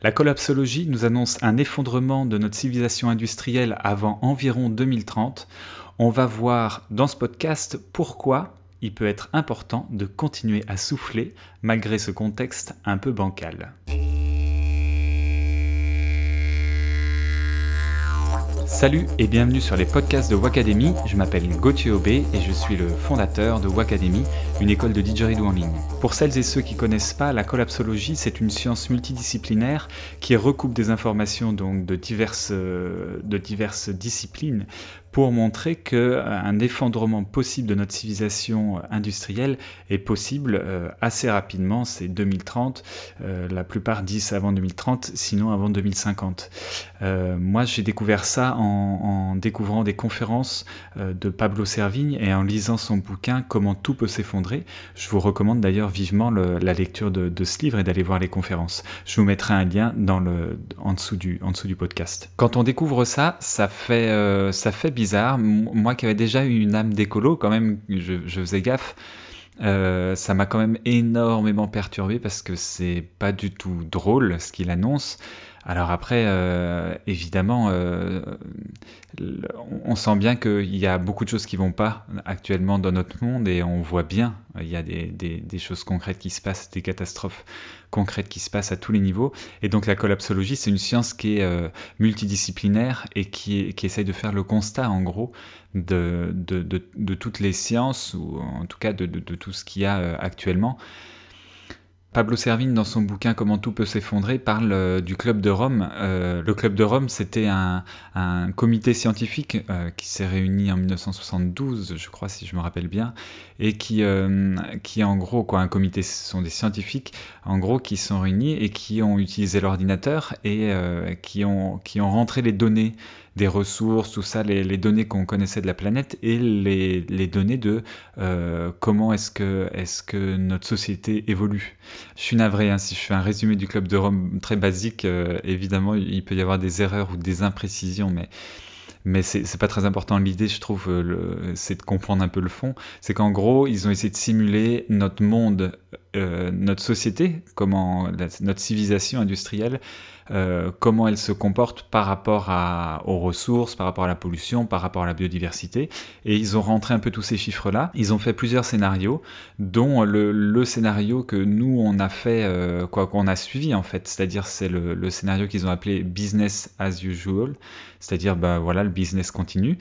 La collapsologie nous annonce un effondrement de notre civilisation industrielle avant environ 2030. On va voir dans ce podcast pourquoi il peut être important de continuer à souffler malgré ce contexte un peu bancal. Salut et bienvenue sur les podcasts de Wacademy. Je m'appelle Gauthier Aubé et je suis le fondateur de Wacademy, une école de didgeridoo en. Pour celles et ceux qui connaissent pas, la collapsologie, c'est une science multidisciplinaire qui recoupe des informations donc de diverses, euh, de diverses disciplines pour montrer qu'un euh, effondrement possible de notre civilisation industrielle est possible euh, assez rapidement, c'est 2030, euh, la plupart disent avant 2030, sinon avant 2050. moi j'ai découvert ça en, découvrant des conférences de Pablo Servigne et en lisant son bouquin Comment tout peut s'effondrer. Je vous recommande d'ailleurs vivement la lecture de, ce livre et d'aller voir les conférences. Je vous mettrai un lien en, dessous du, podcast. Quand on découvre ça, ça fait, ça fait bizarre moi qui avais déjà eu une âme d'écolo, quand même, je, faisais gaffe. Euh, ça m'a quand même énormément perturbé parce que c'est pas du tout drôle ce qu'il annonce. Alors après, euh, évidemment, euh, on sent bien qu'il y a beaucoup de choses qui vont pas actuellement dans notre monde et on voit bien, il y a des, choses concrètes qui se passent, des catastrophes concrètes qui se passent à tous les niveaux. Et donc la collapsologie, c'est une science qui est euh, multidisciplinaire et qui, essaye de faire le constat, en gros, de, toutes les sciences, ou en tout cas de, tout ce qu'il y a actuellement. Pablo Servigne, dans son bouquin Comment tout peut s'effondrer, parle euh, du Club de Rome. Euh, le Club de Rome, c'était un, comité scientifique euh, qui s'est réuni en 1972, je crois, si je me rappelle bien, et qui, qui en gros, quoi, un comité, ce sont des scientifiques, en gros, qui sont réunis et qui ont utilisé l'ordinateur et qui, ont, qui ont rentré les données des ressources, tout ça, les, données qu'on connaissait de la planète et les, données de euh, comment est-ce que, est que notre société évolue. Je suis navré, hein, si je fais un résumé du Club de Rome très basique, euh, évidemment, il peut y avoir des erreurs ou des imprécisions, mais mais c'est pas très important. L'idée, je trouve, euh, c'est de comprendre un peu le fond. C'est qu'en gros, ils ont essayé de simuler notre monde, euh, notre société, comment notre civilisation industrielle, euh, comment elle se comporte par rapport aux ressources, par rapport à la pollution, par rapport à la biodiversité. Et ils ont rentré un peu tous ces chiffres-là. Ils ont fait plusieurs scénarios, dont le, scénario que nous on a fait, quoi qu'on a suivi en fait. C'est-à-dire c'est le, scénario qu'ils ont appelé business as usual, c'est-à-dire bah voilà le business continue.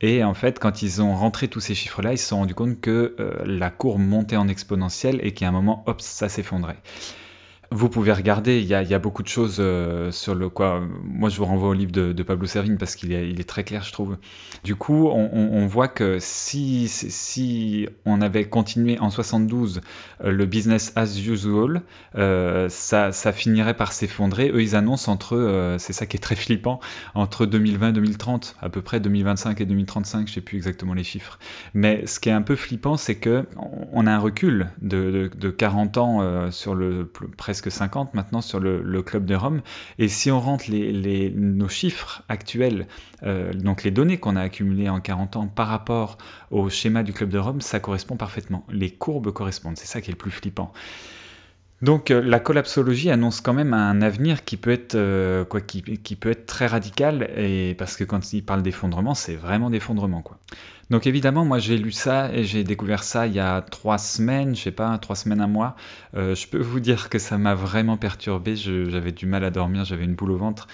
Et en fait, quand ils ont rentré tous ces chiffres-là, ils se sont rendus compte que euh, la courbe montait en exponentielle et qu'à un moment, hop, ça s'effondrait. Vous pouvez regarder, il y a, beaucoup de choses euh, sur le quoi. Moi, je vous renvoie au livre de, Pablo Servigne parce qu'il est, très clair, je trouve. Du coup, on, voit que si, si on avait continué en 72 euh, le business as usual, euh, ça, ça, finirait par s'effondrer. Eux, ils annoncent entre, c'est ça qui est très flippant, entre 2020 et 2030, à peu près 2025 et 2035, je sais plus exactement les chiffres. Mais ce qui est un peu flippant, c'est que on a un recul de, de 40 ans sur le presque presque 50 maintenant sur le, Club de Rome. Et si on rentre nos chiffres actuels, euh, donc les données qu'on a accumulées en 40 ans par rapport au schéma du Club de Rome, ça correspond parfaitement. Les courbes correspondent. C'est ça qui est le plus flippant. Donc euh, la collapsologie annonce quand même un avenir qui peut être euh, quoi, qui, peut être très radical et parce que quand il parle d'effondrement, c'est vraiment d'effondrement quoi. Donc évidemment, moi j'ai lu ça et j'ai découvert ça il y a trois semaines, je sais pas, trois semaines, un mois. Euh, je peux vous dire que ça m'a vraiment perturbé. J'avais du mal à dormir, j'avais une boule au ventre.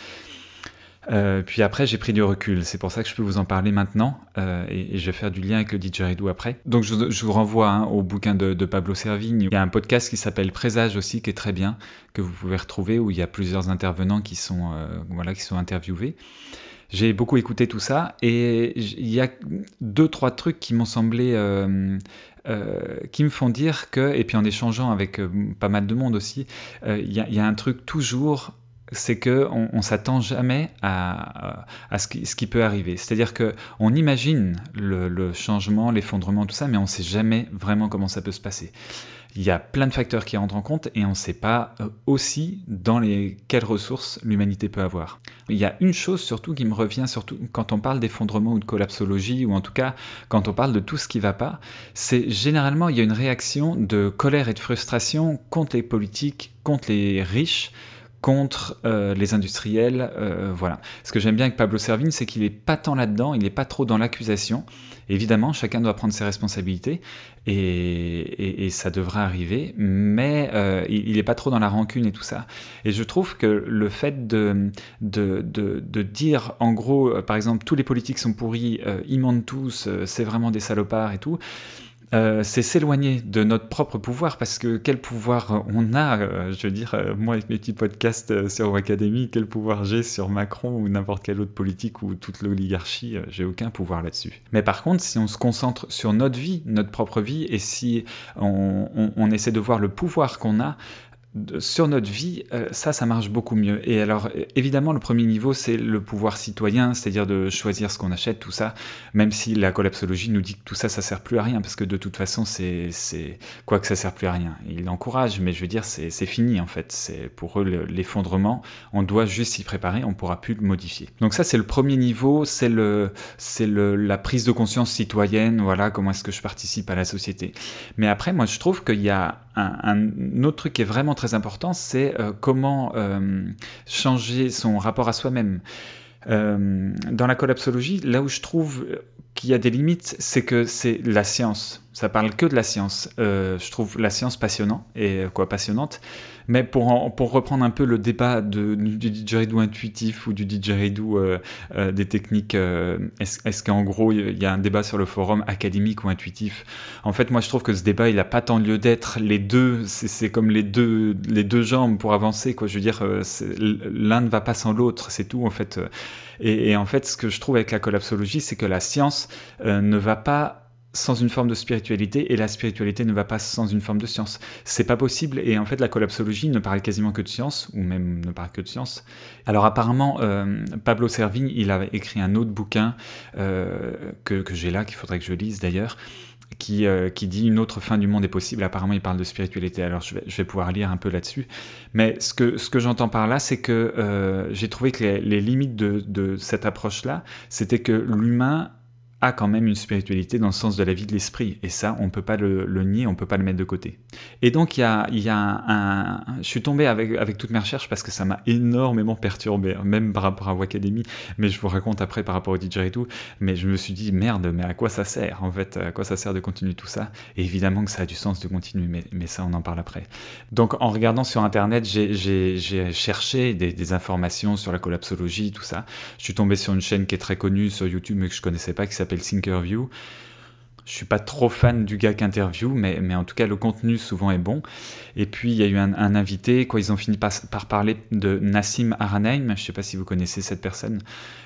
Euh, puis après, j'ai pris du recul. C'est pour ça que je peux vous en parler maintenant euh, et, je vais faire du lien avec le didgeridoo après. Donc, je, vous renvoie hein, au bouquin de, Pablo Servigne. Il y a un podcast qui s'appelle Présage aussi, qui est très bien, que vous pouvez retrouver, où il y a plusieurs intervenants qui sont, euh, qui sont interviewés. J'ai beaucoup écouté tout ça et il y a deux, trois trucs qui m'ont semblé. qui me font dire que, et puis en échangeant avec pas mal de monde aussi, il y, a un truc toujours c'est que on, s'attend jamais à, ce, qui, peut arriver. C'est-à-dire que on imagine le, changement, l'effondrement, tout ça, mais on ne sait jamais vraiment comment ça peut se passer. Il y a plein de facteurs qui rentrent en compte et on ne sait pas euh, aussi dans les quelles ressources l'humanité peut avoir. Il y a une chose surtout qui me revient surtout quand on parle d'effondrement ou de collapsologie ou en tout cas quand on parle de tout ce qui ne va pas, c'est généralement il y a une réaction de colère et de frustration contre les politiques, contre les riches contre euh, les industriels. Euh, voilà. Ce que j'aime bien avec Pablo Servigne, c'est qu'il n'est pas tant là-dedans, il n'est pas trop dans l'accusation. Évidemment, chacun doit prendre ses responsabilités et, ça devrait arriver, mais euh, il n'est pas trop dans la rancune et tout ça. Et je trouve que le fait de, de, dire, en gros, par exemple, tous les politiques sont pourris, ils mentent tous, c'est vraiment des salopards et tout, euh, c'est s'éloigner de notre propre pouvoir parce que quel pouvoir on a, euh, je veux dire, euh, moi avec mes petits podcasts sur Academy, quel pouvoir j'ai sur Macron ou n'importe quel autre politique ou toute l'oligarchie, j'ai aucun pouvoir là-dessus. Mais par contre, si on se concentre sur notre vie, notre propre vie, et si on essaie de voir le pouvoir qu'on a, sur notre vie, euh, ça, ça marche beaucoup mieux. Et alors, évidemment, le premier niveau, c'est le pouvoir citoyen, c'est-à-dire de choisir ce qu'on achète, tout ça, même si la collapsologie nous dit que tout ça, ça sert plus à rien, parce que de toute façon, c'est, quoi que ça sert plus à rien. Il encourage, mais je veux dire, c'est, fini, en fait. C'est pour eux l'effondrement. On doit juste s'y préparer, on pourra plus le modifier. Donc ça, c'est le premier niveau, c'est le, le, la prise de conscience citoyenne, voilà, comment est-ce que je participe à la société. Mais après, moi, je trouve qu'il y a un, autre truc qui est vraiment très important, c'est euh, comment euh, changer son rapport à soi-même. Euh, dans la collapsologie, là où je trouve qu'il y a des limites, c'est que c'est la science. Ça parle que de la science. je trouve la science passionnante et quoi passionnante, mais pour, pour reprendre un peu le débat de, du didgeridoo intuitif ou du didgeridoo euh, euh, des techniques, euh, est-ce qu'en gros il y a un débat sur le forum académique ou intuitif? En fait, moi je trouve que ce débat il n'a pas tant lieu d'être. Les deux, c'est comme les deux, les deux jambes pour avancer. Quoi. Je veux dire, l'un ne va pas sans l'autre, c'est tout en fait. Et, et, en fait, ce que je trouve avec la collapsologie, c'est que la science ne va pas sans une forme de spiritualité et la spiritualité ne va pas sans une forme de science. C'est pas possible et en fait la collapsologie ne parle quasiment que de science ou même ne parle que de science. Alors apparemment euh, Pablo Servigne il a écrit un autre bouquin euh, que, que j'ai là qu'il faudrait que je lise d'ailleurs. Qui, euh, qui, dit une autre fin du monde est possible. Apparemment, il parle de spiritualité. Alors, je vais, je vais pouvoir lire un peu là-dessus. Mais ce que, ce que j'entends par là, c'est que j'ai trouvé que les, les limites de, de cette approche-là, c'était que l'humain a quand même une spiritualité dans le sens de la vie de l'esprit. Et ça, on peut pas le, nier, on peut pas le mettre de côté. Et donc, il y a, y a un, Je suis tombé avec, avec toutes mes recherches parce que ça m'a énormément perturbé, même par rapport à Wacademy, mais je vous raconte après par rapport au DJ et tout. Mais je me suis dit, merde, mais à quoi ça sert en fait? À quoi ça sert de continuer tout ça? Évidemment que ça a du sens de continuer, mais, mais ça, on en parle après. Donc, en regardant sur Internet, j'ai cherché des, des, informations sur la collapsologie, tout ça. Je suis tombé sur une chaîne qui est très connue sur YouTube, mais que je connaissais pas, qui s'appelle s'appelle Thinkerview. Je suis pas trop fan du gars qu'interview, mais, mais en tout cas le contenu souvent est bon. Et puis il y a eu un, invité, quoi, ils ont fini par, par, parler de Nassim Haramein, je sais pas si vous connaissez cette personne,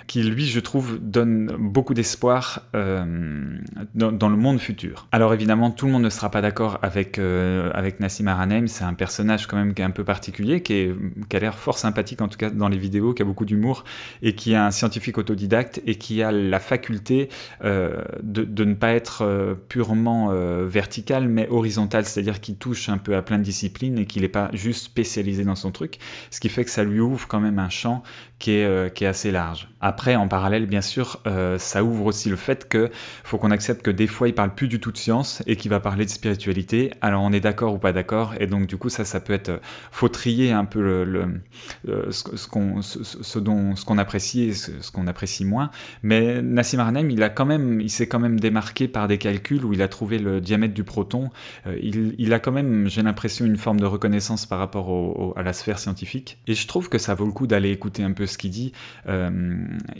qui lui, je trouve, donne beaucoup d'espoir euh, dans, le monde futur. Alors évidemment, tout le monde ne sera pas d'accord avec, euh, avec Nassim Haramein, c'est un personnage quand même qui est un peu particulier, qui, est, qui a l'air fort sympathique en tout cas dans les vidéos, qui a beaucoup d'humour, et qui est un scientifique autodidacte, et qui a la faculté euh, de, de, ne pas être purement vertical, mais horizontal, c'est-à-dire qu'il touche un peu à plein de disciplines et qu'il n'est pas juste spécialisé dans son truc, ce qui fait que ça lui ouvre quand même un champ qui est, qui est assez large. Après, en parallèle, bien sûr, euh, ça ouvre aussi le fait que faut qu'on accepte que des fois, il parle plus du tout de science et qu'il va parler de spiritualité. Alors, on est d'accord ou pas d'accord, et donc du coup, ça, ça peut être euh, faut trier un peu euh, ce, qu'on apprécie et ce, qu'on apprécie moins. Mais Nassim Arnhem, il a quand même, il s'est quand même démarqué par des calculs où il a trouvé le diamètre du proton. il, il, a quand même, j'ai l'impression, une forme de reconnaissance par rapport à la sphère scientifique. Et je trouve que ça vaut le coup d'aller écouter un peu ce qu'il dit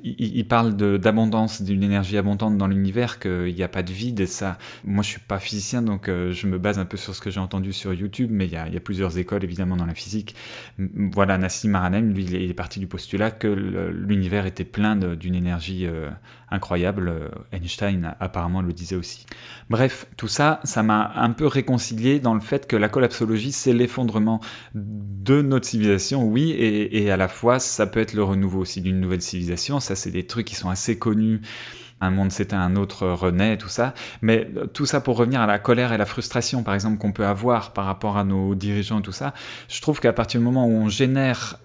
il, parle d'abondance, d'une énergie abondante dans l'univers, qu'il n'y a pas de vide. Et ça, moi, je suis pas physicien, donc euh, je me base un peu sur ce que j'ai entendu sur YouTube, mais il y, a, plusieurs écoles évidemment dans la physique. Voilà, Nassim Haramein, lui, il est parti du postulat que l'univers était plein d'une énergie euh, incroyable. Einstein apparemment le disait aussi. Bref, tout ça, ça m'a un peu réconcilié dans le fait que la collapsologie, c'est l'effondrement de notre civilisation, oui, et, à la fois, ça peut être le renouveau aussi d'une nouvelle civilisation. Ça, c'est des trucs qui sont assez connus un monde s'éteint, un autre renaît, tout ça. Mais tout ça pour revenir à la colère et la frustration, par exemple, qu'on peut avoir par rapport à nos dirigeants tout ça, je trouve qu'à partir du moment où on génère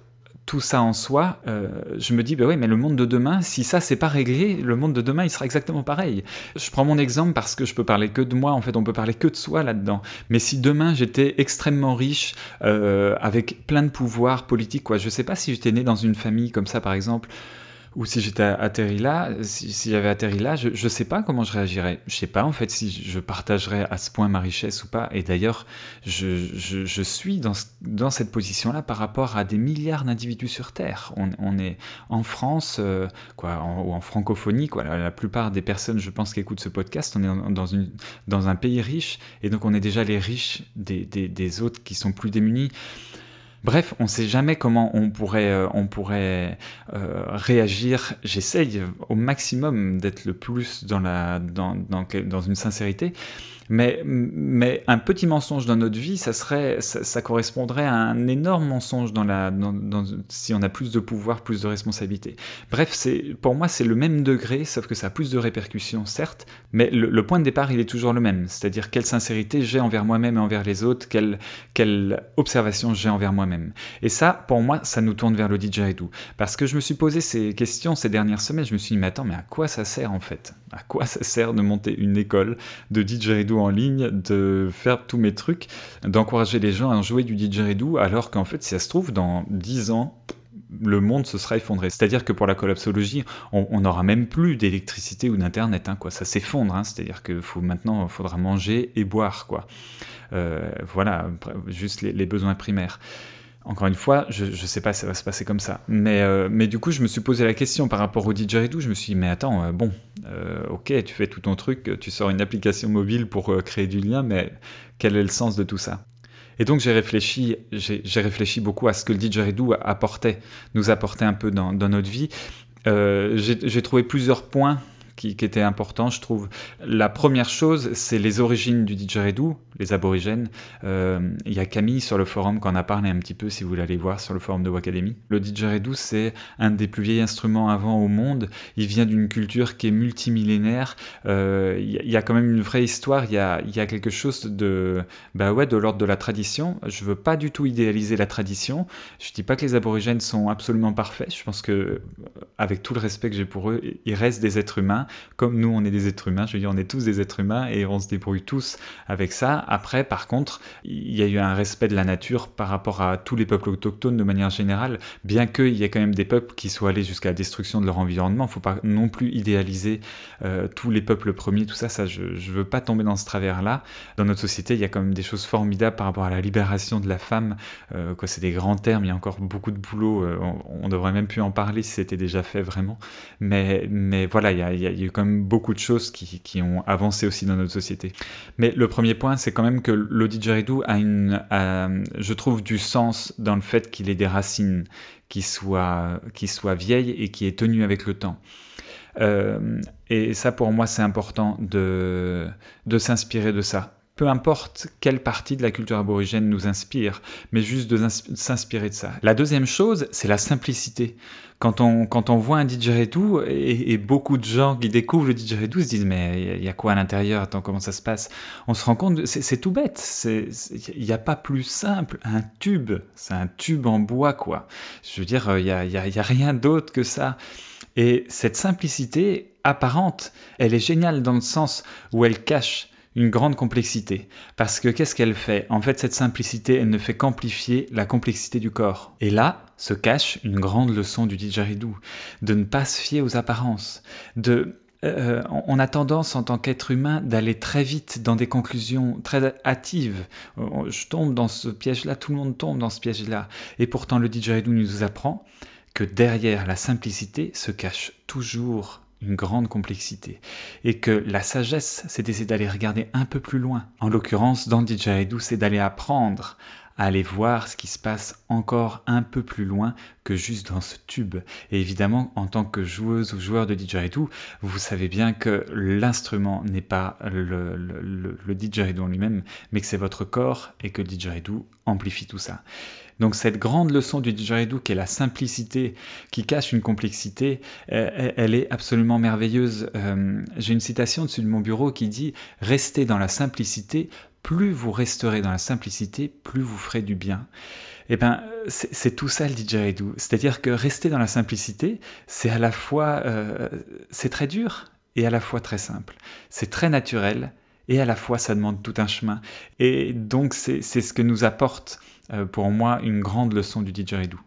tout ça en soi, euh, je me dis, bah oui, mais le monde de demain, si ça c'est pas réglé, le monde de demain il sera exactement pareil. Je prends mon exemple parce que je peux parler que de moi, en fait, on peut parler que de soi là-dedans. Mais si demain j'étais extrêmement riche, euh, avec plein de pouvoirs politiques, quoi, je sais pas si j'étais né dans une famille comme ça, par exemple, ou si j'étais atterri là, si, j'avais atterri là, je ne sais pas comment je réagirais. Je sais pas en fait si je partagerais à ce point ma richesse ou pas. Et d'ailleurs, je, suis dans, cette position-là par rapport à des milliards d'individus sur Terre. On, est en France, euh, quoi, ou en francophonie, quoi. La, plupart des personnes, je pense, qui écoutent ce podcast, on est dans, un pays riche, et donc on est déjà les riches des autres qui sont plus démunis. Bref, on ne sait jamais comment on pourrait, euh, on pourrait euh, réagir. J'essaye au maximum d'être le plus dans, la, dans, dans, dans une sincérité, mais, mais un petit mensonge dans notre vie, ça, serait, ça, correspondrait à un énorme mensonge dans la, dans, si on a plus de pouvoir, plus de responsabilité. Bref, pour moi, c'est le même degré, sauf que ça a plus de répercussions, certes, mais le, point de départ, il est toujours le même. C'est-à-dire quelle sincérité j'ai envers moi-même et envers les autres, quelle, quelle observation j'ai envers moi-même. Et ça, pour moi, ça nous tourne vers le didgeridoo. Parce que je me suis posé ces questions ces dernières semaines, je me suis dit, mais attends, mais à quoi ça sert en fait? À quoi ça sert de monter une école de didgeridoo en ligne, de faire tous mes trucs, d'encourager les gens à jouer du didgeridoo, alors qu'en fait, si ça se trouve, dans 10 ans, le monde se sera effondré. C'est-à-dire que pour la collapsologie, on n'aura même plus d'électricité ou d'internet, hein, quoi. Ça s'effondre. Hein. C'est-à-dire que faut maintenant, il faudra manger et boire, quoi. Euh, voilà, juste les besoins primaires. Encore une fois, je ne sais pas ça va se passer comme ça. Mais, euh, mais du coup, je me suis posé la question par rapport au didgeridoo. Je me suis dit, mais attends, euh, bon, euh, ok, tu fais tout ton truc, tu sors une application mobile pour créer du lien, mais quel est le sens de tout ça? Et donc j'ai réfléchi, j'ai réfléchi beaucoup à ce que le didgeridoo apportait, nous apportait un peu dans notre vie. j'ai trouvé plusieurs points qui, était important, je trouve. La première chose, c'est les origines du didgeridoo, les aborigènes. Euh, il y a Camille sur le forum qui en a parlé un petit peu, si vous voulez aller voir sur le forum de Wacademy. Le didgeridoo, c'est un des plus vieils instruments avant au monde. Il vient d'une culture qui est multimillénaire. Euh, il y a quand même une vraie histoire. Il y a, il y a quelque chose de, bah ouais, de l'ordre de la tradition. Je veux pas du tout idéaliser la tradition. Je dis pas que les aborigènes sont absolument parfaits. Je pense que, avec tout le respect que j'ai pour eux, ils restent des êtres humains comme nous, on est des êtres humains, je veux dire, on est tous des êtres humains et on se débrouille tous avec ça. Après, par contre, il y a eu un respect de la nature par rapport à tous les peuples autochtones de manière générale, bien qu'il y ait quand même des peuples qui soient allés jusqu'à la destruction de leur environnement. Il ne faut pas non plus idéaliser euh, tous les peuples premiers, tout ça, ça je ne veux pas tomber dans ce travers-là. Dans notre société, il y a quand même des choses formidables par rapport à la libération de la femme. Euh, quoi, c'est des grands termes, il y a encore beaucoup de boulot. Euh, on, devrait même plus en parler si c'était déjà fait vraiment. Mais, voilà, il y a il y a eu quand même beaucoup de choses qui, ont avancé aussi dans notre société. Mais le premier point, c'est quand même que le didgeridoo a, une, je trouve, du sens dans le fait qu'il ait des racines qui soient, qui soient vieilles et qui est tenu avec le temps. Euh, et ça, pour moi, c'est important de, de s'inspirer de ça peu importe quelle partie de la culture aborigène nous inspire, mais juste de s'inspirer de ça. La deuxième chose, c'est la simplicité. Quand on, quand on voit un didgeridoo, et, et beaucoup de gens qui découvrent le didgeridoo se disent mais il y a quoi à l'intérieur? Attends, comment ça se passe? On se rend compte, c'est tout bête. Il n'y a pas plus simple. Un tube, c'est un tube en bois, quoi. Je veux dire, il n'y y a, y a rien d'autre que ça. Et cette simplicité apparente, elle est géniale dans le sens où elle cache une grande complexité. Parce que qu'est-ce qu'elle fait? En fait, cette simplicité, elle ne fait qu'amplifier la complexité du corps. Et là se cache une grande leçon du didgeridoo, de ne pas se fier aux apparences, de euh, on a tendance en tant qu'être humain d'aller très vite dans des conclusions très hâtives. Je tombe dans ce piège-là, tout le monde tombe dans ce piège-là. Et pourtant, le didgeridoo nous apprend que derrière la simplicité se cache toujours une grande complexité. Et que la sagesse, c'est d'aller regarder un peu plus loin. En l'occurrence, dans Didgeridoo, c'est d'aller apprendre à aller voir ce qui se passe encore un peu plus loin que juste dans ce tube. Et évidemment, en tant que joueuse ou joueur de didgeridoo, vous savez bien que l'instrument n'est pas le, le, le, en lui-même, mais que c'est votre corps et que le didgeridoo amplifie tout ça. Donc cette grande leçon du didgeridoo qui est la simplicité, qui cache une complexité, elle est absolument merveilleuse. Euh, j'ai une citation dessus de mon bureau qui dit ⁇ Restez dans la simplicité, plus vous resterez dans la simplicité, plus vous ferez du bien. Eh bien, c'est tout ça le didgeridoo. C'est-à-dire que rester dans la simplicité, c'est à la fois, euh, c'est très dur et à la fois très simple. C'est très naturel et à la fois ça demande tout un chemin. Et donc c'est ce que nous apporte euh, pour moi une grande leçon du didgeridoo.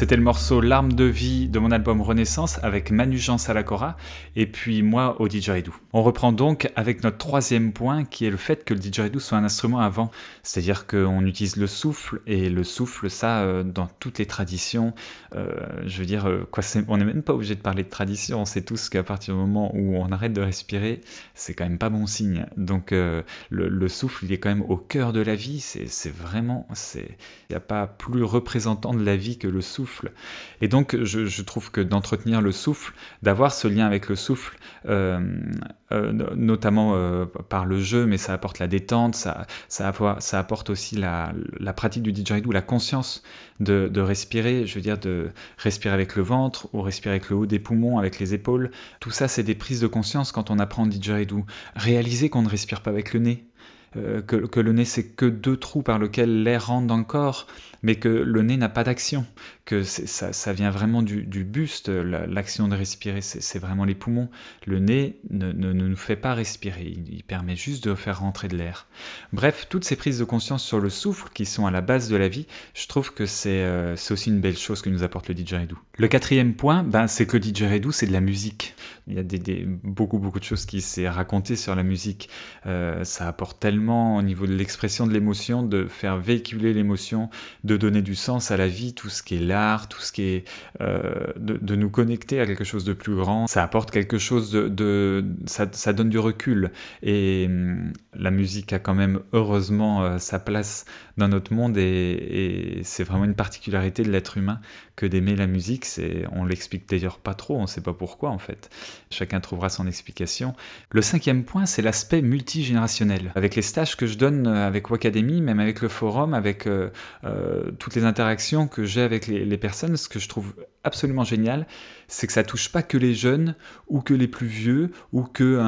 C'était le morceau L'arme de vie de mon album Renaissance avec Manu Jean Salacora et puis moi au didgeridoo. On reprend donc avec notre troisième point qui est le fait que le didgeridoo soit un instrument avant, c'est-à-dire qu'on utilise le souffle et le souffle ça euh, dans toutes les traditions, euh, je veux dire euh, quoi, on n'est même pas obligé de parler de tradition, on sait tous qu'à partir du moment où on arrête de respirer, c'est quand même pas bon signe. Donc le, souffle il est quand même au cœur de la vie, c'est vraiment, il n'y a pas plus représentant de la vie que le souffle et donc, je, trouve que d'entretenir le souffle, d'avoir ce lien avec le souffle, euh, euh, notamment euh, par le jeu, mais ça apporte la détente, ça, apporte aussi la, pratique du didgeridoo, la conscience de, de, respirer, je veux dire de respirer avec le ventre ou respirer avec le haut des poumons, avec les épaules. Tout ça, c'est des prises de conscience quand on apprend le didgeridoo. Réaliser qu'on ne respire pas avec le nez, que, que, le nez c'est que deux trous par lesquels l'air rentre dans le corps, mais que le nez n'a pas d'action, que ça, ça, vient vraiment du, buste, l'action de respirer, c'est vraiment les poumons. Le nez ne, ne, nous fait pas respirer, il, permet juste de faire rentrer de l'air. Bref, toutes ces prises de conscience sur le souffle qui sont à la base de la vie, je trouve que c'est euh, aussi une belle chose que nous apporte le didgeridoo. Le quatrième point, ben, c'est que didgeridoo, c'est de la musique. Il y a des, beaucoup, beaucoup de choses qui s'est raconté sur la musique. Euh, ça apporte tellement au niveau de l'expression de l'émotion, de faire véhiculer l'émotion, de donner du sens à la vie, tout ce qui est l'art, tout ce qui est euh, de, nous connecter à quelque chose de plus grand. Ça apporte quelque chose de, ça, donne du recul. Et hum, la musique a quand même heureusement euh, sa place dans notre monde et, c'est vraiment une particularité de l'être humain que d'aimer la musique. C'est, on l'explique d'ailleurs pas trop, on ne sait pas pourquoi en fait. Chacun trouvera son explication. Le cinquième point, c'est l'aspect multigénérationnel. Avec les stages que je donne euh, avec Wacademy, même avec le forum, avec euh, toutes les interactions que j'ai avec les, personnes, ce que je trouve absolument génial, c'est que ça touche pas que les jeunes ou que les plus vieux ou que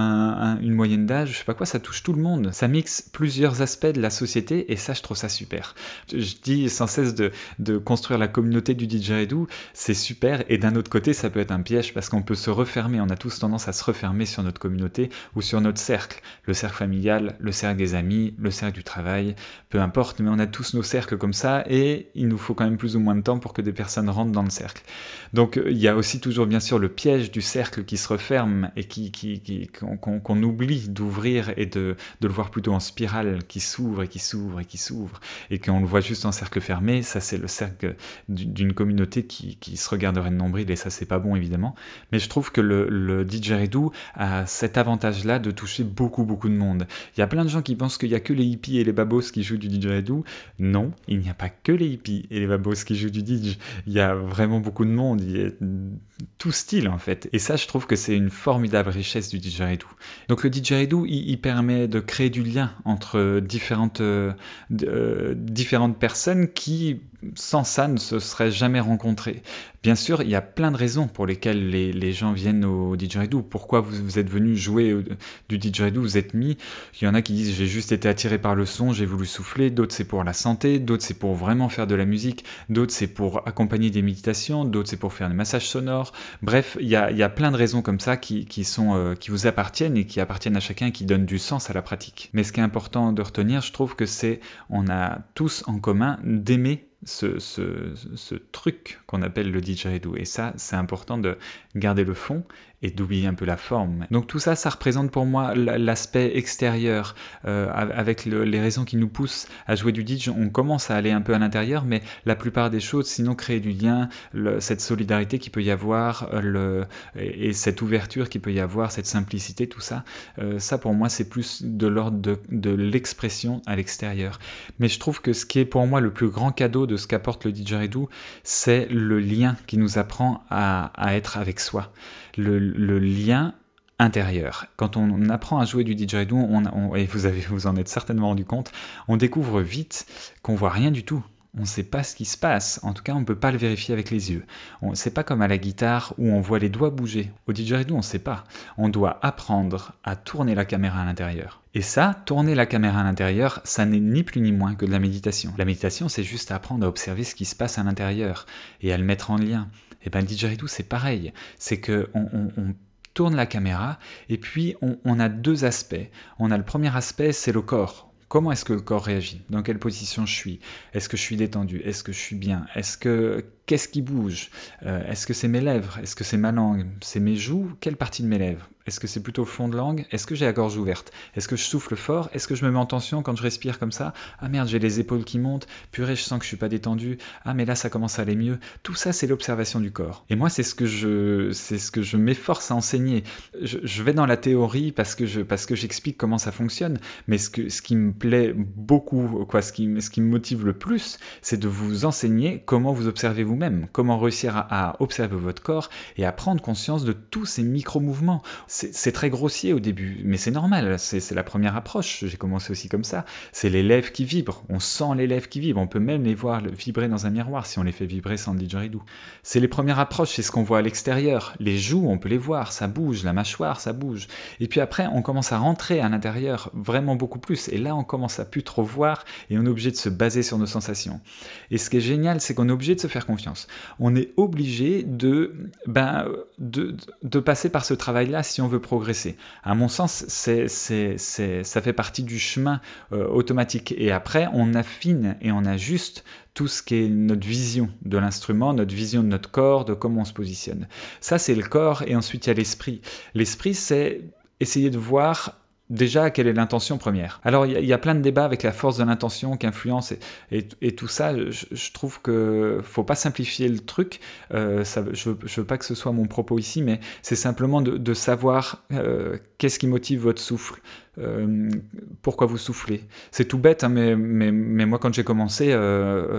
une moyenne d'âge, je sais pas quoi, ça touche tout le monde. Ça mixe plusieurs aspects de la société et ça, je trouve ça super. Je dis sans cesse de, construire la communauté du didgeridoo, c'est super et d'un autre côté, ça peut être un piège parce qu'on peut se refermer. On a tous tendance à se refermer sur notre communauté ou sur notre cercle, le cercle familial, le cercle des amis, le cercle du travail, peu importe, mais on a tous nos cercles comme ça et il nous faut quand même plus ou moins de temps pour que des personnes rentrent dans le cercle. Donc il y a aussi toujours bien sûr le piège du cercle qui se referme et qui, qu'on, oublie d'ouvrir et de, le voir plutôt en spirale qui s'ouvre et qui s'ouvre et qui s'ouvre et qu'on le voit juste en cercle fermé. Ça c'est le cercle d'une communauté qui, se regarderait de nombril et ça c'est pas bon évidemment. Mais je trouve que le, le didgeridoo a cet avantage-là de toucher beaucoup beaucoup de monde. Il y a plein de gens qui pensent qu'il y a que les hippies et les babos qui jouent du didgeridoo. Non, il n'y a pas que les hippies et les babos qui jouent du didge. Il y a vraiment beaucoup de monde, il y tout style en fait. Et ça, je trouve que c'est une formidable richesse du didgeridoo. Donc le didgeridoo, il, il permet de créer du lien entre différentes, euh, euh, différentes personnes qui sans ça ne se seraient jamais rencontrés. Bien sûr, il y a plein de raisons pour lesquelles les, gens viennent au didgeridoo. Pourquoi vous, êtes venu jouer du didgeridoo, vous êtes mis? Il y en a qui disent j'ai juste été attiré par le son, j'ai voulu souffler. D'autres c'est pour la santé, d'autres c'est pour vraiment faire de la musique, d'autres c'est pour accompagner des méditations, d'autres c'est pour faire des massages sonores. Bref, il y a, plein de raisons comme ça qui, sont, euh, qui vous appartiennent et qui appartiennent à chacun qui donnent du sens à la pratique. Mais ce qui est important de retenir, je trouve que c'est on a tous en commun d'aimer ce, ce, truc qu'on appelle le didgeridoo. Et ça, c'est important de garder le fond et d'oublier un peu la forme. Donc tout ça, ça représente pour moi l'aspect extérieur, euh, avec les raisons qui nous poussent à jouer du didge. On commence à aller un peu à l'intérieur, mais la plupart des choses, sinon créer du lien, cette solidarité qui peut y avoir, euh, le, et, cette ouverture qui peut y avoir, cette simplicité, tout ça, euh, ça pour moi c'est plus de l'ordre de, de l'expression à l'extérieur. Mais je trouve que ce qui est pour moi le plus grand cadeau de ce qu'apporte le didgeridoo, c'est le lien qui nous apprend à, à être avec soi le, lien intérieur. Quand on apprend à jouer du didgeridoo, et vous vous en êtes certainement rendu compte, on découvre vite qu'on voit rien du tout. On ne sait pas ce qui se passe. En tout cas, on ne peut pas le vérifier avec les yeux. C'est pas comme à la guitare où on voit les doigts bouger. Au didgeridoo, on ne sait pas. On doit apprendre à tourner la caméra à l'intérieur. Et ça, tourner la caméra à l'intérieur, ça n'est ni plus ni moins que de la méditation. La méditation, c'est juste apprendre à observer ce qui se passe à l'intérieur et à le mettre en lien. Et bien le didgeridoo c'est pareil, c'est que on, tourne la caméra et puis on, a deux aspects. On a le premier aspect, c'est le corps. Comment est-ce que le corps réagit? Dans quelle position je suis? Est-ce que je suis détendu? Est-ce que je suis bien? Est-ce que qu'est-ce qui bouge? Euh, Est-ce que c'est mes lèvres? Est-ce que c'est ma langue? C'est mes joues? Quelle partie de mes lèvres? Est-ce que c'est plutôt fond de langue? Est-ce que j'ai la gorge ouverte? Est-ce que je souffle fort? Est-ce que je me mets en tension quand je respire comme ça? Ah merde, j'ai les épaules qui montent. Purée, je sens que je suis pas détendu. Ah mais là ça commence à aller mieux. Tout ça c'est l'observation du corps. Et moi c'est ce que je c'est ce que je m'efforce à enseigner. Je, vais dans la théorie parce que je parce que j'explique comment ça fonctionne, mais ce que ce qui me plaît beaucoup quoi, ce qui ce qui me motive le plus, c'est de vous enseigner comment vous observez vous-même, comment réussir à, observer votre corps et à prendre conscience de tous ces micro-mouvements. C'est très grossier au début, mais c'est normal, c'est la première approche. J'ai commencé aussi comme ça. C'est les lèvres qui vibrent, on sent les lèvres qui vibrent, on peut même les voir vibrer dans un miroir si on les fait vibrer sans didgeridoo. C'est les premières approches, c'est ce qu'on voit à l'extérieur. Les joues, on peut les voir, ça bouge, la mâchoire, ça bouge. Et puis après, on commence à rentrer à l'intérieur vraiment beaucoup plus. Et là, on commence à plus trop voir et on est obligé de se baser sur nos sensations. Et ce qui est génial, c'est qu'on est obligé de se faire confiance. On est obligé de, ben, de, de passer par ce travail-là si on veut progresser. À mon sens, ça fait partie du chemin euh, automatique. Et après, on affine et on ajuste tout ce qui est notre vision de l'instrument, notre vision de notre corps, de comment on se positionne. Ça, c'est le corps, et ensuite il y a l'esprit. L'esprit, c'est essayer de voir déjà, quelle est l'intention première Alors, il y, a plein de débats avec la force de l'intention qui influence et, tout ça. Je, trouve que faut pas simplifier le truc. Euh, je, ne veux pas que ce soit mon propos ici, mais c'est simplement de, savoir euh, qu'est-ce qui motive votre souffle, euh, pourquoi vous soufflez? C'est tout bête, hein, mais, mais, mais, moi quand j'ai commencé, euh,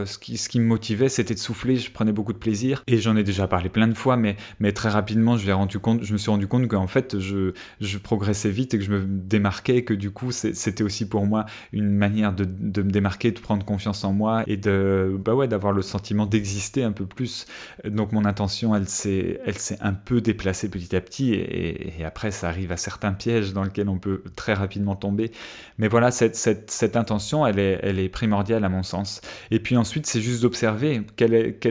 euh, ce, qui, ce qui me motivait, c'était de souffler, je prenais beaucoup de plaisir, et j'en ai déjà parlé plein de fois, mais, mais très rapidement, je, me suis rendu compte qu'en fait, je, je, progressais vite et que je me démarquais, que du coup, c'était aussi pour moi une manière de, de, me démarquer, de prendre confiance en moi, et de, bah ouais, d'avoir le sentiment d'exister un peu plus. Donc mon intention, elle s'est un peu déplacée petit à petit, et, et après, ça arrive à certains pièges dans lesquels on peut très rapidement rapidement tomber. Mais voilà, cette, cette, intention, elle est, elle est primordiale à mon sens. Et puis ensuite, c'est juste d'observer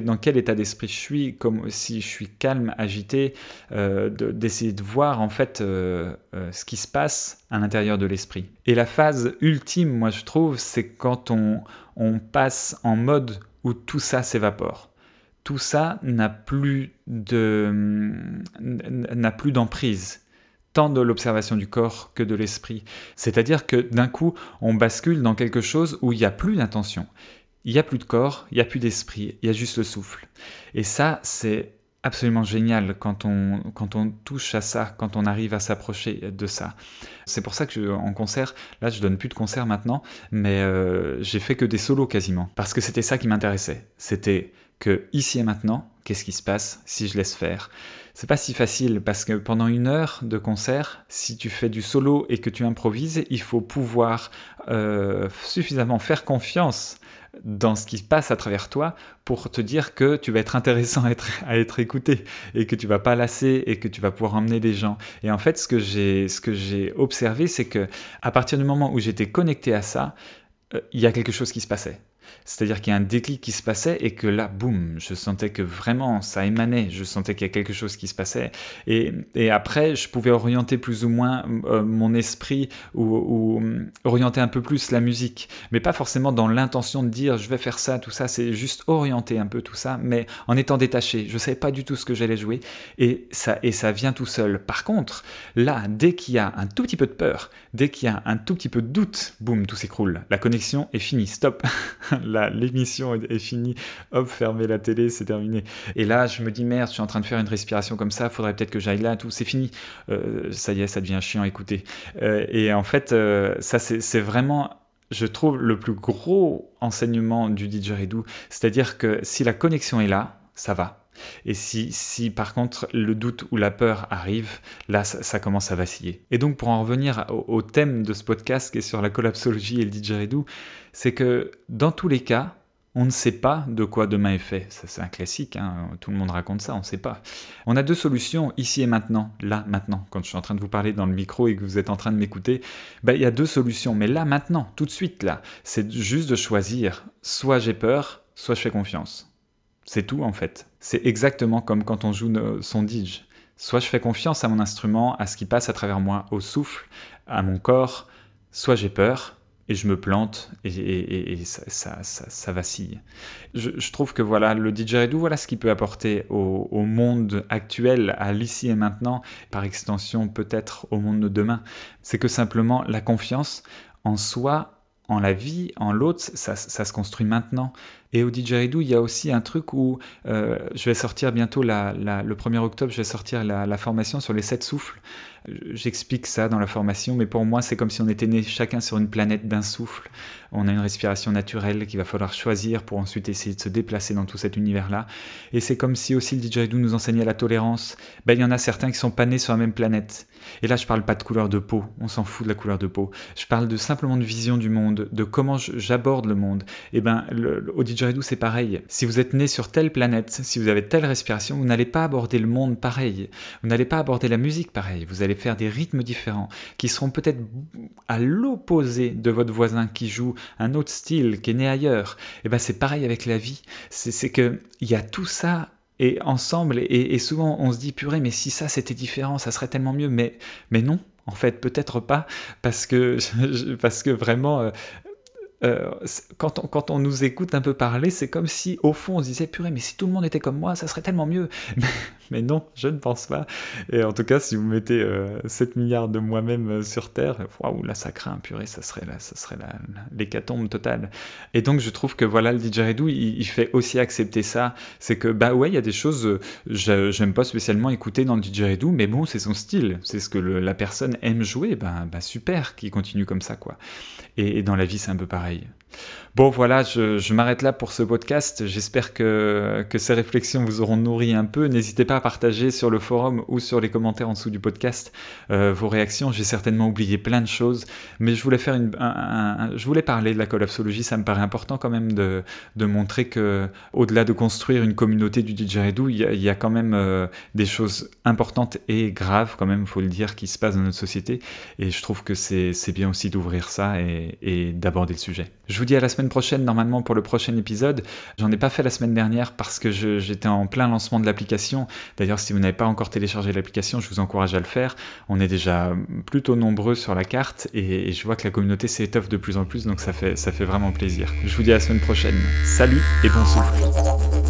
dans quel état d'esprit je suis, comme si je suis calme, agité, euh, d'essayer de, voir en fait euh, euh, ce qui se passe à l'intérieur de l'esprit. Et la phase ultime, moi je trouve, c'est quand on, on passe en mode où tout ça s'évapore tout ça n'a plus de n'a plus d'emprise tant de l'observation du corps que de l'esprit. C'est-à-dire que d'un coup, on bascule dans quelque chose où il n'y a plus d'intention. Il n'y a plus de corps, il n'y a plus d'esprit, il y a juste le souffle. Et ça, c'est absolument génial quand on, quand on touche à ça, quand on arrive à s'approcher de ça. C'est pour ça que en concert, là je donne plus de concerts maintenant, mais euh, j'ai fait que des solos quasiment. Parce que c'était ça qui m'intéressait. C'était ici et maintenant, qu'est-ce qui se passe si je laisse faire? C'est pas si facile parce que pendant une heure de concert, si tu fais du solo et que tu improvises, il faut pouvoir euh, suffisamment faire confiance dans ce qui se passe à travers toi pour te dire que tu vas être intéressant à être, écouté et que tu vas pas lasser et que tu vas pouvoir emmener des gens. Et en fait, ce que j'ai, ce que j'ai observé, c'est que à partir du moment où j'étais connecté à ça, euh, il y a quelque chose qui se passait. C'est-à-dire qu'il y a un déclic qui se passait et que là, boum, je sentais que vraiment ça émanait, je sentais qu'il y a quelque chose qui se passait. Et, après, je pouvais orienter plus ou moins euh, mon esprit ou, euh, orienter un peu plus la musique, mais pas forcément dans l'intention de dire je vais faire ça, tout ça, c'est juste orienter un peu tout ça, mais en étant détaché. Je ne savais pas du tout ce que j'allais jouer et ça, et ça vient tout seul. Par contre, là, dès qu'il y a un tout petit peu de peur, dès qu'il y a un tout petit peu de doute, boum, tout s'écroule. La connexion est finie, stop. l'émission est, finie, hop, fermez la télé, c'est terminé. Et là, je me dis, merde, je suis en train de faire une respiration comme ça, faudrait peut-être que j'aille là, tout, c'est fini. Euh, ça y est, ça devient chiant à écouter. Euh, et en fait, euh, ça, c'est vraiment je trouve le plus gros enseignement du didgeridoo, c'est-à-dire que si la connexion est là, ça va. Et si, si par contre le doute ou la peur arrive, là ça, commence à vaciller. Et donc pour en revenir au, thème de ce podcast qui est sur la collapsologie et le didgeridoo, c'est que dans tous les cas, on ne sait pas de quoi demain est fait. c'est un classique, hein. tout le monde raconte ça, on ne sait pas. On a deux solutions, ici et maintenant, là, maintenant. Quand je suis en train de vous parler dans le micro et que vous êtes en train de m'écouter, ben, il y a deux solutions. Mais là, maintenant, tout de suite, là, c'est juste de choisir. Soit j'ai peur, soit je fais confiance. C'est tout en fait. C'est exactement comme quand on joue son didge. Soit je fais confiance à mon instrument, à ce qui passe à travers moi, au souffle, à mon corps, soit j'ai peur, et je me plante et, ça, vacille. Je, trouve que voilà, le didgeridoo, voilà ce qu'il peut apporter au, au, monde actuel, à l'ici et maintenant, par extension peut-être au monde de demain. C'est que simplement la confiance en soi en la vie, en l'autre, ça, se construit maintenant. Et au didgeridoo, il y a aussi un truc où euh, je vais sortir bientôt, le 1er octobre, je vais sortir la, formation sur les sept souffles. J'explique ça dans la formation, mais pour moi, c'est comme si on était né chacun sur une planète d'un souffle. On a une respiration naturelle qu'il va falloir choisir pour ensuite essayer de se déplacer dans tout cet univers-là. Et c'est comme si aussi le didgeridoo nous enseignait la tolérance. Ben, il y en a certains qui sont pas nés sur la même planète. Et là, je parle pas de couleur de peau, on s'en fout de la couleur de peau. Je parle de simplement de vision du monde, de comment j'aborde le monde. Et ben, le, au didgeridoo, c'est pareil. Si vous êtes né sur telle planète, si vous avez telle respiration, vous n'allez pas aborder le monde pareil. Vous n'allez pas aborder la musique pareil. Vous allez faire des rythmes différents qui seront peut-être à l'opposé de votre voisin qui joue un autre style, qui est né ailleurs. Et ben, c'est pareil avec la vie. C'est que il y a tout ça et ensemble, et, souvent on se dit, purée, mais si ça c'était différent, ça serait tellement mieux, mais, mais non, en fait, peut-être pas, parce que, parce que vraiment, euh, euh, quand, on, quand on nous écoute un peu parler, c'est comme si, au fond, on se disait, purée, mais si tout le monde était comme moi, ça serait tellement mieux. Mais, non, je ne pense pas. Et en tout cas, si vous mettez 7 euh, milliards de moi-même euh, sur Terre, waouh, là, ça craint, purée, ça serait, là, ça serait l'hécatombe totale. Et donc, je trouve que voilà, le didgeridoo, il, il fait aussi accepter ça. C'est que, bah ouais, il y a des choses, j'aime pas spécialement écouter dans le didgeridoo, mais bon, c'est son style. C'est ce que la personne aime jouer. Ben, bah, super, qu'il continue comme ça, quoi. et dans la vie, c'est un peu pareil. pareil Bon voilà, je, m'arrête là pour ce podcast. J'espère que, ces réflexions vous auront nourri un peu. N'hésitez pas à partager sur le forum ou sur les commentaires en dessous du podcast euh, vos réactions. J'ai certainement oublié plein de choses, mais je voulais faire une, je voulais parler de la collapsologie. Ça me paraît important quand même de, montrer que, au-delà de construire une communauté du didgeridoo, il y a, y a quand même euh, des choses importantes et graves quand même, faut le dire, qui se passent dans notre société. Et je trouve que c'est bien aussi d'ouvrir ça et, d'aborder le sujet. Je vous dis à la semaine prochaine normalement pour le prochain épisode. J'en ai pas fait la semaine dernière parce que j'étais en plein lancement de l'application. D'ailleurs, si vous n'avez pas encore téléchargé l'application, je vous encourage à le faire. On est déjà plutôt nombreux sur la carte et, je vois que la communauté s'étoffe de plus en plus, donc ça fait, ça fait vraiment plaisir. Je vous dis à la semaine prochaine. Salut et bon souffle.